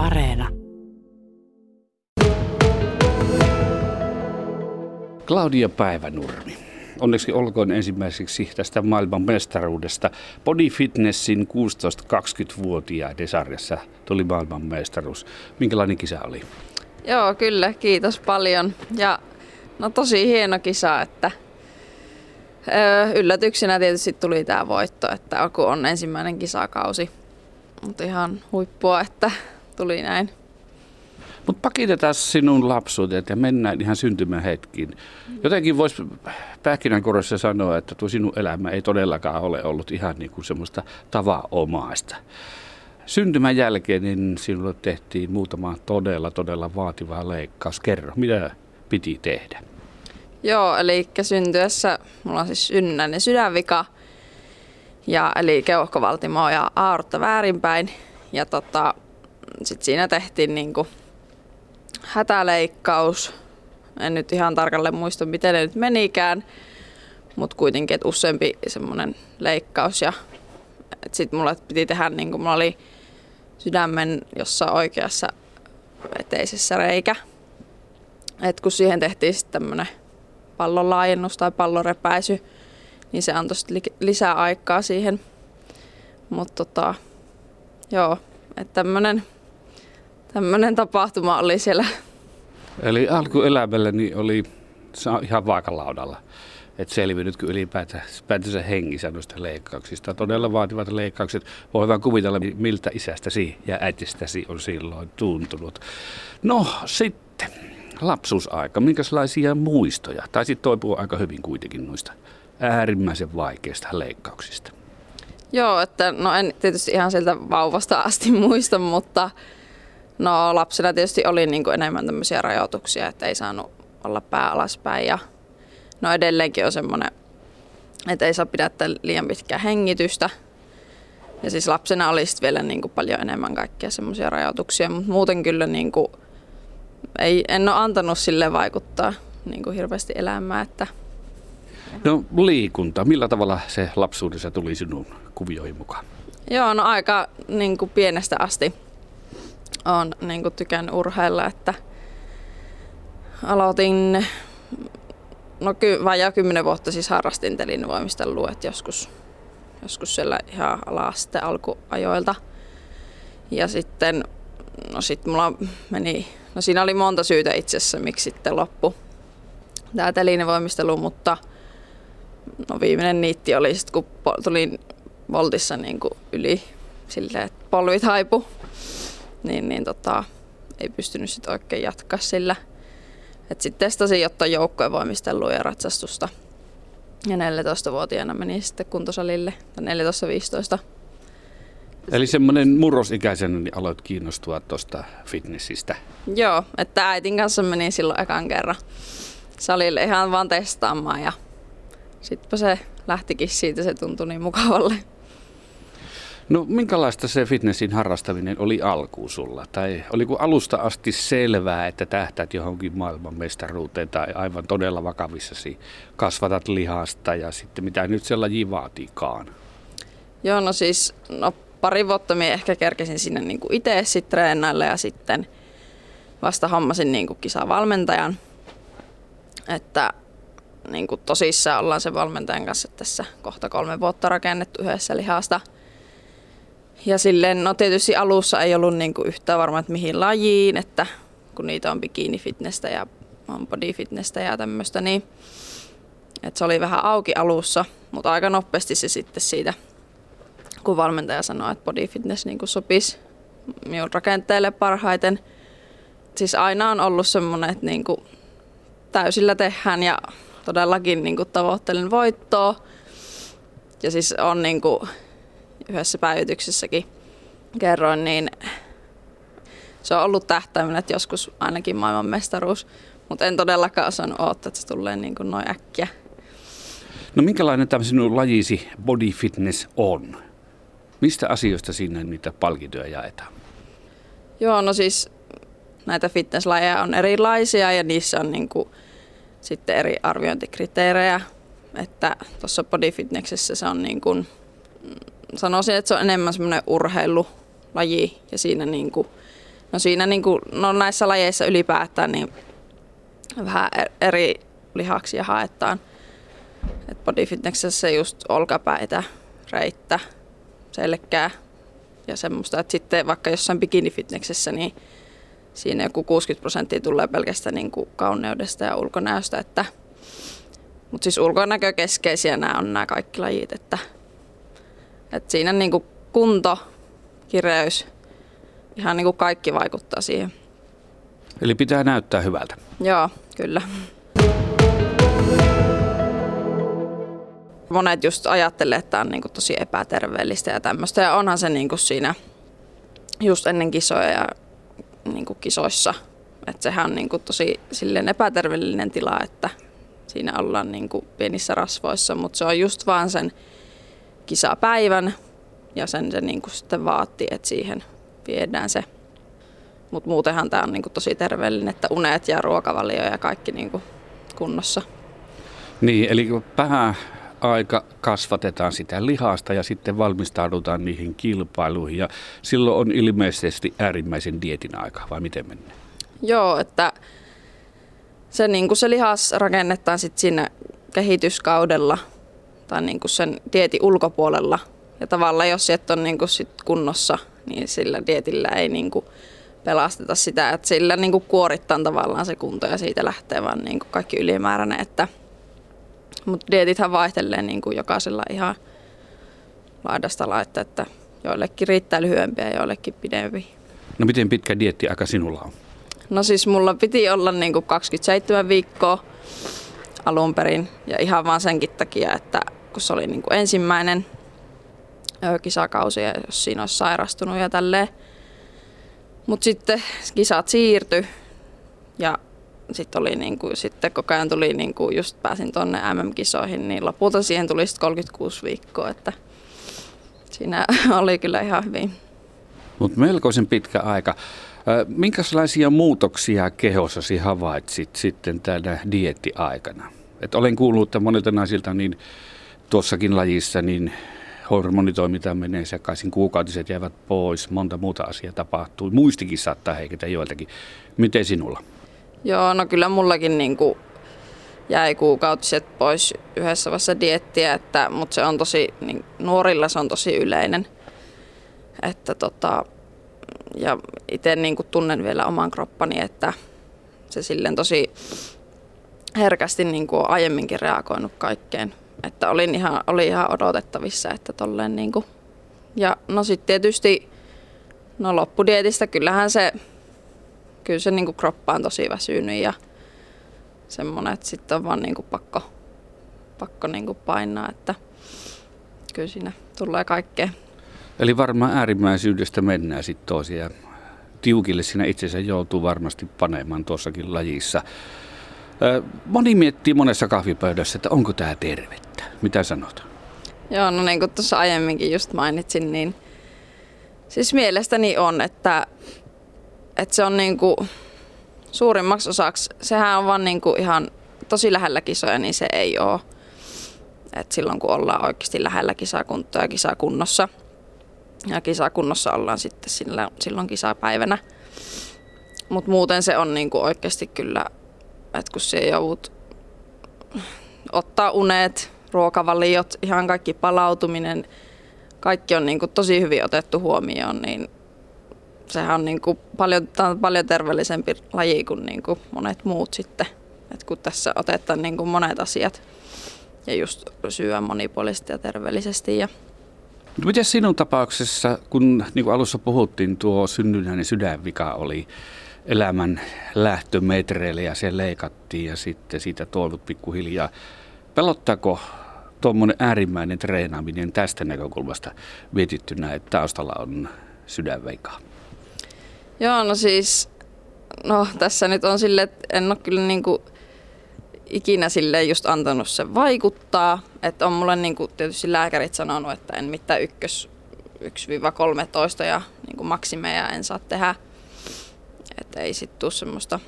Areena. Claudia Päivänurmi. Onneksi olkoon ensimmäiseksi tästä maailman mestaruudesta. Body Fitnessin 16-20-vuotiaiden sarjassa tuli maailman mestaruus. Minkälainen kisa oli? Joo, kyllä. Kiitos paljon. Ja no tosi hieno kisa, että öö, yllätyksenä tietysti tuli tämä voitto, että kun on ensimmäinen kisakausi. Mutta ihan huippua, että tuli näin. Mutta pakitetaan sinun lapsuuteen ja mennään ihan syntymähetkiin. Jotenkin voisi pähkinänkuoressa sanoa, että tuo sinun elämä ei todellakaan ole ollut ihan niin kuin semmoista tavanomaista. Syntymän jälkeen niin sinulle tehtiin muutama todella, todella vaativa leikkaus. Kerro, mitä piti tehdä? Joo, eli syntyessä mulla on siis synnäinen sydänvika, ja, eli keuhkovaltimo ja aortta väärinpäin. Ja tota, sitten siinä tehtiin niinku hätäleikkaus. En nyt ihan tarkalleen muista, miten ne nyt menikään, mutta kuitenkin, että useampi semmoinen leikkaus. Ja sitten mulle piti tehdä, niin kuin mulla oli sydämen jossa oikeassa eteisessä reikä. Et kun siihen tehtiin sitten tämmöinen pallon laajennus tai pallorepäisy, niin se antoi lisää aikaa siihen. Mutta tota, joo, että tämmöinen tämmöinen tapahtuma oli siellä. Eli alkuelämällä oli ihan vaakalaudalla. Että selvinnytkö ylipäätänsä hengissä noista leikkauksista. Todella vaativat leikkaukset. Voi vaan kuvitella, miltä isästäsi ja äitistäsi on silloin tuntunut. No sitten, lapsuusaika. Minkälaisia muistoja? Taisit toipua aika hyvin kuitenkin noista äärimmäisen vaikeista leikkauksista. Joo, että no en tietysti ihan sieltä vauvasta asti muista, mutta No lapsena tietysti oli niin kuin enemmän tämmöisiä rajoituksia, että ei saanut olla pää alaspäin ja no edelleenkin on semmoinen, että ei saa pidättää liian pitkää hengitystä. Ja siis lapsena oli sitten vielä niin kuin paljon enemmän kaikkia semmoisia rajoituksia, mutta muuten kyllä niin kuin ei, en ole antanut sille vaikuttaa niin kuin hirveästi elämään. Että... No liikunta, millä tavalla se lapsuudessa tuli sinun kuvioihin mukaan? Joo, no aika niin kuin pienestä asti olen niin kuin tykännyt urheilla, että aloitin, no ky, vajaa kymmenen vuotta siis harrastin telinevoimistelua, että joskus, joskus siellä ihan ala alkuajoilta. Ja sitten, no sitten mulla meni, no siinä oli monta syytä itse asiassa, miksi sitten loppu tämä telinevoimistelu, mutta no viimeinen niitti oli sitten, kun tulin voltissa niin kuin yli silleen, että polvit haipu niin, niin tota, ei pystynyt sit oikein jatkaa sillä. Sitten testasin jotta joukkojen voimistelua ja ratsastusta. Ja 14-vuotiaana meni sitten kuntosalille, tai 14-15. Eli semmoinen murrosikäisenä niin aloit kiinnostua tuosta fitnessistä. Joo, että äitin kanssa meni silloin ekan kerran salille ihan vaan testaamaan ja sitten se lähtikin siitä, se tuntui niin mukavalle. No minkälaista se fitnessin harrastaminen oli alkuun sulla? Tai oliko alusta asti selvää, että tähtäät johonkin maailmanmestaruuteen tai aivan todella vakavissasi kasvatat lihasta ja sitten mitä nyt se laji vaatiikaan? Joo, no siis no, pari vuotta minä ehkä kerkesin sinne niin itse sitten treenaille ja sitten vasta hommasin niin kuin kisavalmentajan. Että niin kuin tosissaan ollaan sen valmentajan kanssa tässä kohta kolme vuotta rakennettu yhdessä lihasta – ja silleen, no tietysti alussa ei ollut niinku yhtään varma, että mihin lajiin, että kun niitä on bikini-fitnessä ja on body-fitnessä ja tämmöistä, niin että se oli vähän auki alussa, mutta aika nopeasti se sitten siitä, kun valmentaja sanoi, että body fitness niin sopisi minun rakenteelle parhaiten. Siis aina on ollut semmoinen, että niin kuin täysillä tehdään ja todellakin niin kuin tavoittelen voittoa. Ja siis on niin kuin yhdessä päivityksessäkin kerroin, niin se on ollut tähtäimen, että joskus ainakin maailman mestaruus, mutta en todellakaan osannut odottaa, että se tulee niin kuin noin äkkiä. No minkälainen tämä sinun lajisi body fitness on? Mistä asioista siinä niitä palkintoja jaetaan? Joo, no siis näitä fitnesslajeja on erilaisia ja niissä on niin kuin sitten eri arviointikriteerejä. Että tuossa body fitnessessä se on niin kuin sanoisin, että se on enemmän semmoinen urheilulaji ja siinä niin kuin No siinä niin kuin, no näissä lajeissa ylipäätään niin vähän e- eri lihaksia haetaan. Et bodyfitnessessä just olkapäitä, reittä, selkää ja semmoista. Et sitten vaikka jossain bikinifitnessessä, niin siinä joku 60 prosenttia tulee pelkästään niin kuin kauneudesta ja ulkonäöstä. Että, mutta siis ulkonäkökeskeisiä nämä on nämä kaikki lajit. Että, että siinä niin kuin kunto, kireys, ihan niin kuin kaikki vaikuttaa siihen. Eli pitää näyttää hyvältä. Joo, kyllä. Monet just ajattelee, että tämä on niin kuin tosi epäterveellistä ja tämmöistä. Ja onhan se niin kuin siinä just ennen kisoja ja niin kuin kisoissa. Että sehän on niin kuin tosi silleen epäterveellinen tila, että siinä ollaan niin kuin pienissä rasvoissa. Mutta se on just vaan sen kisapäivän ja sen se niin kuin sitten vaatii, että siihen viedään se. Mutta muutenhan tämä on niinku tosi terveellinen, että unet ja ruokavalio ja kaikki niinku kunnossa. Niin, eli vähän aika kasvatetaan sitä lihasta ja sitten valmistaudutaan niihin kilpailuihin ja silloin on ilmeisesti äärimmäisen dietin aika, vai miten mennään? Joo, että se, niin kuin se lihas rakennetaan sitten siinä kehityskaudella tai niin kuin sen dietin ulkopuolella. Ja tavallaan jos et on niin kuin sit kunnossa, niin sillä dietillä ei niin kuin pelasteta sitä, että sillä niin kuin kuorittaa tavallaan se kunto ja siitä lähtee vaan niin kuin kaikki ylimääräinen. Että, mutta dietithän vaihtelee niin kuin jokaisella ihan laidasta laittaa, että joillekin riittää lyhyempiä ja joillekin pidempi. No miten pitkä aika sinulla on? No siis mulla piti olla niin kuin 27 viikkoa alun perin ja ihan vaan senkin takia, että kun se oli niin kuin ensimmäinen kisakausi ja jos siinä olisi sairastunut ja tälleen. Mutta sitten kisat siirtyi ja sitten oli niinku, sitten koko ajan tuli niinku, just pääsin tonne MM-kisoihin, niin lopulta siihen tuli sitten 36 viikkoa, että siinä oli kyllä ihan hyvin. Mutta melkoisen pitkä aika. Minkälaisia muutoksia kehossasi havaitsit sitten tänä dieettiaikana? Et olen kuullut, että monilta naisilta niin tuossakin lajissa niin hormonitoiminta menee sekaisin, kuukautiset jäävät pois, monta muuta asiaa tapahtuu. Muistikin saattaa heiketä joiltakin. Miten sinulla? Joo, no kyllä mullakin niin kuin jäi kuukautiset pois yhdessä vaiheessa diettiä, että, mutta se on tosi, niin nuorilla se on tosi yleinen. Että tota, ja itse niin kuin tunnen vielä oman kroppani, että se silleen tosi herkästi niin kuin aiemminkin reagoinut kaikkeen että olin ihan, oli ihan odotettavissa, että tolleen niin kuin. Ja no sitten tietysti, no loppudietistä kyllähän se, kyllä se niin kuin kroppa on tosi väsynyt ja semmoinen, että sitten on vaan niin kuin pakko, pakko niin kuin painaa, että kyllä siinä tulee kaikkea. Eli varmaan äärimmäisyydestä mennään sitten tosiaan. Tiukille siinä itsensä joutuu varmasti panemaan tuossakin lajissa. Moni miettii monessa kahvipöydässä, että onko tämä tervettä. Mitä sanot? Joo, no niin kuin tuossa aiemminkin just mainitsin, niin siis mielestäni on, että, että se on niin kuin suurimmaksi osaksi, sehän on vaan niin kuin ihan tosi lähellä kisoja, niin se ei ole. Et silloin kun ollaan oikeasti lähellä kisakuntoa ja kisakunnossa, ja kisakunnossa ollaan sitten silloin kisapäivänä. Mutta muuten se on niinku oikeasti kyllä että kun se joudut ottaa unet, ruokavaliot, ihan kaikki palautuminen, kaikki on niin kuin tosi hyvin otettu huomioon, niin sehän on, niin kuin paljon, on paljon terveellisempi laji kuin, niin kuin monet muut sitten. Et kun tässä otetaan niin kuin monet asiat ja just syö monipuolisesti ja terveellisesti. Ja Miten sinun tapauksessa, kun niin kuin alussa puhuttiin, tuo synnynnäinen sydänvika oli elämän lähtömetreille ja se leikattiin ja sitten siitä toivot pikkuhiljaa. Pelottaako tuommoinen äärimmäinen treenaaminen tästä näkökulmasta mietittynä, että taustalla on sydänveika? Joo, no siis, no tässä nyt on sille, että en ole kyllä niin kuin ikinä sille just antanut sen vaikuttaa. Että on mulle niin kuin tietysti lääkärit sanonut, että en mitään ykkös 1-13 ja niin kuin maksimeja en saa tehdä – että ei sitten tule semmoista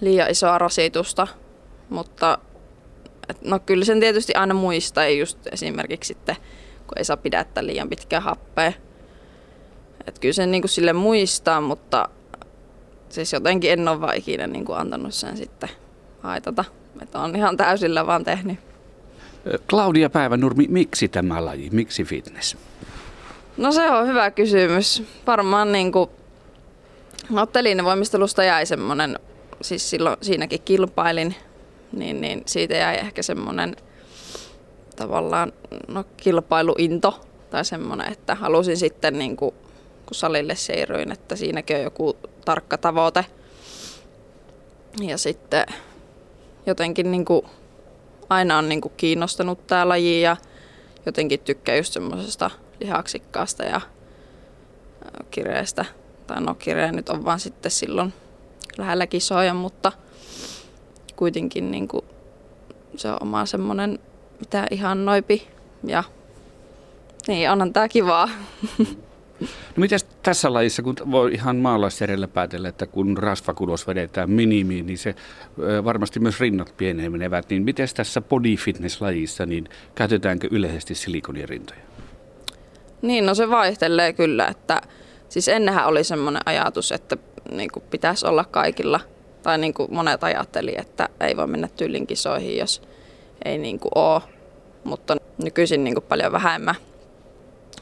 liian isoa rasitusta, mutta et, no kyllä sen tietysti aina muistaa, just esimerkiksi sitten, kun ei saa pidättää liian pitkää happea. että kyllä sen niin kuin sille muistaa, mutta siis jotenkin en ole vaan ikinä niin kuin antanut sen sitten haitata. Että on ihan täysillä vaan tehnyt. Claudia Päivänurmi, miksi tämä laji, miksi fitness? No se on hyvä kysymys. Varmaan niin kuin, no voimistelusta jäi semmoinen, siis silloin siinäkin kilpailin, niin, niin siitä jäi ehkä semmoinen tavallaan no, kilpailuinto tai semmoinen, että halusin sitten niin kuin, kun salille siirryin, että siinäkin on joku tarkka tavoite. Ja sitten jotenkin niin kuin, aina on niin kuin, kiinnostanut tämä laji ja jotenkin tykkää just semmoisesta lihaksikkaasta ja kireestä. Tai no kireä nyt on vaan sitten silloin lähellä kisoja, mutta kuitenkin niin kuin, se on oma semmoinen mitä ihan noipi ja niin onhan tää kivaa. No miten tässä lajissa, kun voi ihan maalaisjärjellä päätellä, että kun rasvakudos vedetään minimiin, niin se varmasti myös rinnat pienenevät, niin miten tässä body fitness lajissa, niin käytetäänkö yleisesti silikonirintoja? Niin, no se vaihtelee kyllä, että siis ennenhän oli semmoinen ajatus, että niin kuin pitäisi olla kaikilla, tai niin kuin monet ajatteli, että ei voi mennä tyylin kisoihin, jos ei niin kuin ole, mutta nykyisin niin kuin paljon vähemmän.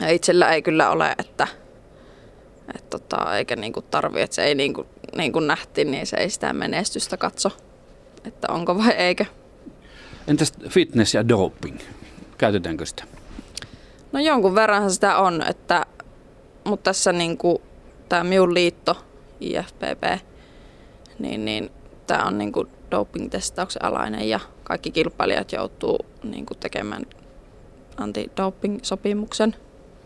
Ja itsellä ei kyllä ole, että, että tota, eikä niin kuin tarvi, että se ei niin kuin, niin kuin nähtiin, niin se ei sitä menestystä katso, että onko vai eikö. Entäs fitness ja doping? Käytetäänkö sitä? No jonkun verran sitä on, että, mutta tässä niin kuin, tämä minun liitto, IFPP, niin, niin tämä on niin kuin doping-testauksen alainen ja kaikki kilpailijat joutuu niin kuin tekemään anti-doping-sopimuksen.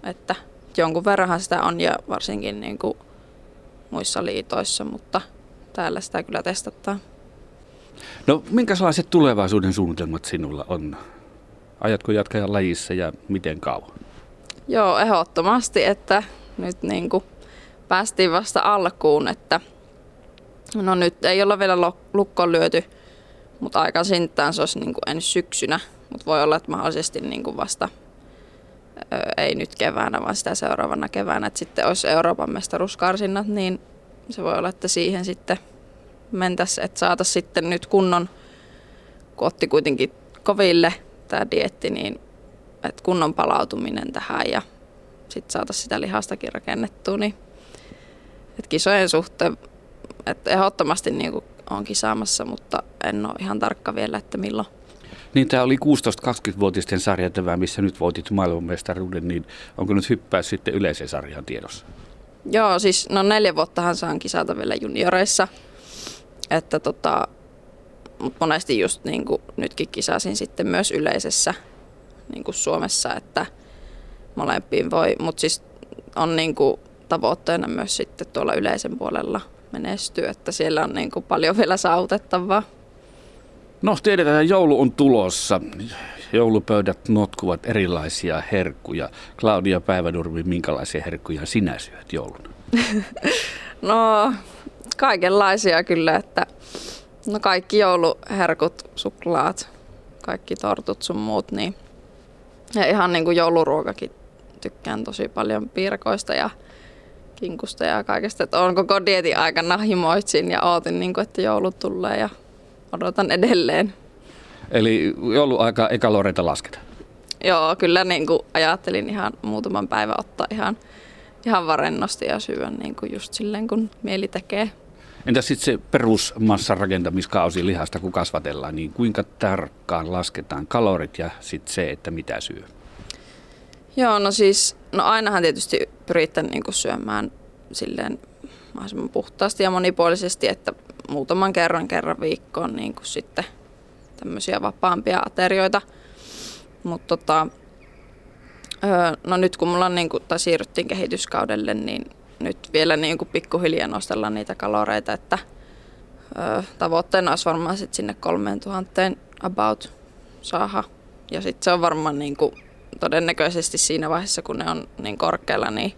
Että jonkun verran sitä on ja varsinkin niin kuin muissa liitoissa, mutta täällä sitä kyllä testataan. No minkälaiset tulevaisuuden suunnitelmat sinulla on? Ajatko jatkaa lajissa ja miten kauan? Joo, ehdottomasti, että nyt niin kuin päästiin vasta alkuun, että no nyt ei olla vielä lukkoon lyöty, mutta aika sintään se olisi niin kuin ensi syksynä, mutta voi olla, että mahdollisesti niin kuin vasta ei nyt keväänä, vaan sitä seuraavana keväänä, että sitten olisi Euroopan mestaruuskarsinnat, niin se voi olla, että siihen sitten mentäisiin, että saataisiin sitten nyt kunnon, kun otti kuitenkin koville tämä dietti, niin että kunnon palautuminen tähän ja sitten saataisiin sitä lihastakin rakennettua, niin että kisojen suhteen, että ehdottomasti niin on kisaamassa, mutta en ole ihan tarkka vielä, että milloin. Niin tämä oli 16-20-vuotisten sarja tämä, missä nyt voitit maailmanmestaruuden, niin onko nyt hyppäys sitten yleiseen sarjaan tiedossa? Joo, siis no neljä vuottahan saan kisata vielä junioreissa. Että tota, mutta monesti just niin kuin nytkin kisasin sitten myös yleisessä niin kuin Suomessa, että molempiin voi, mutta siis on niin kuin tavoitteena myös sitten tuolla yleisen puolella menestyä, että siellä on niin kuin paljon vielä saavutettavaa. No tiedetään, että joulu on tulossa. Joulupöydät notkuvat erilaisia herkkuja. Claudia Päivänurmi, minkälaisia herkkuja sinä syöt jouluna? no kaikenlaisia kyllä, että no kaikki jouluherkut, suklaat, kaikki tortut sun muut, niin ja ihan niin kuin jouluruokakin tykkään tosi paljon piirakoista ja kinkusta ja kaikesta. Että olen koko dietin aikana himoitsin ja ootin, niin kuin, että joulut tulee ja odotan edelleen. Eli jouluaika ei kaloreita lasketa? Joo, kyllä niin kuin ajattelin ihan muutaman päivän ottaa ihan, ihan varennosti ja syödä niin kuin just silleen, kun mieli tekee. Entä sitten se perusmassan rakentamiskausi lihasta, kun kasvatellaan, niin kuinka tarkkaan lasketaan kalorit ja sitten se, että mitä syö? Joo, no siis, no ainahan tietysti pyritään niin kuin syömään silleen mahdollisimman puhtaasti ja monipuolisesti, että muutaman kerran kerran viikkoon niin kuin sitten tämmöisiä vapaampia aterioita. Mutta tota, no nyt kun mulla on niin kuin, tai siirryttiin kehityskaudelle, niin nyt vielä niin kuin pikkuhiljaa nostellaan niitä kaloreita, että tavoitteena olisi varmaan sit sinne 3000 about saada. Ja sitten se on varmaan niin kuin, todennäköisesti siinä vaiheessa, kun ne on niin korkealla, niin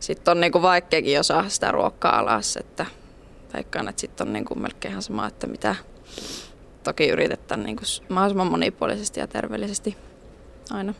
sitten on niin kuin vaikeakin jo saada sitä ruokkaa alas, että veikkaan, että sitten on niin kuin melkein ihan sama, että mitä toki yritetään niin kuin mahdollisimman monipuolisesti ja terveellisesti aina.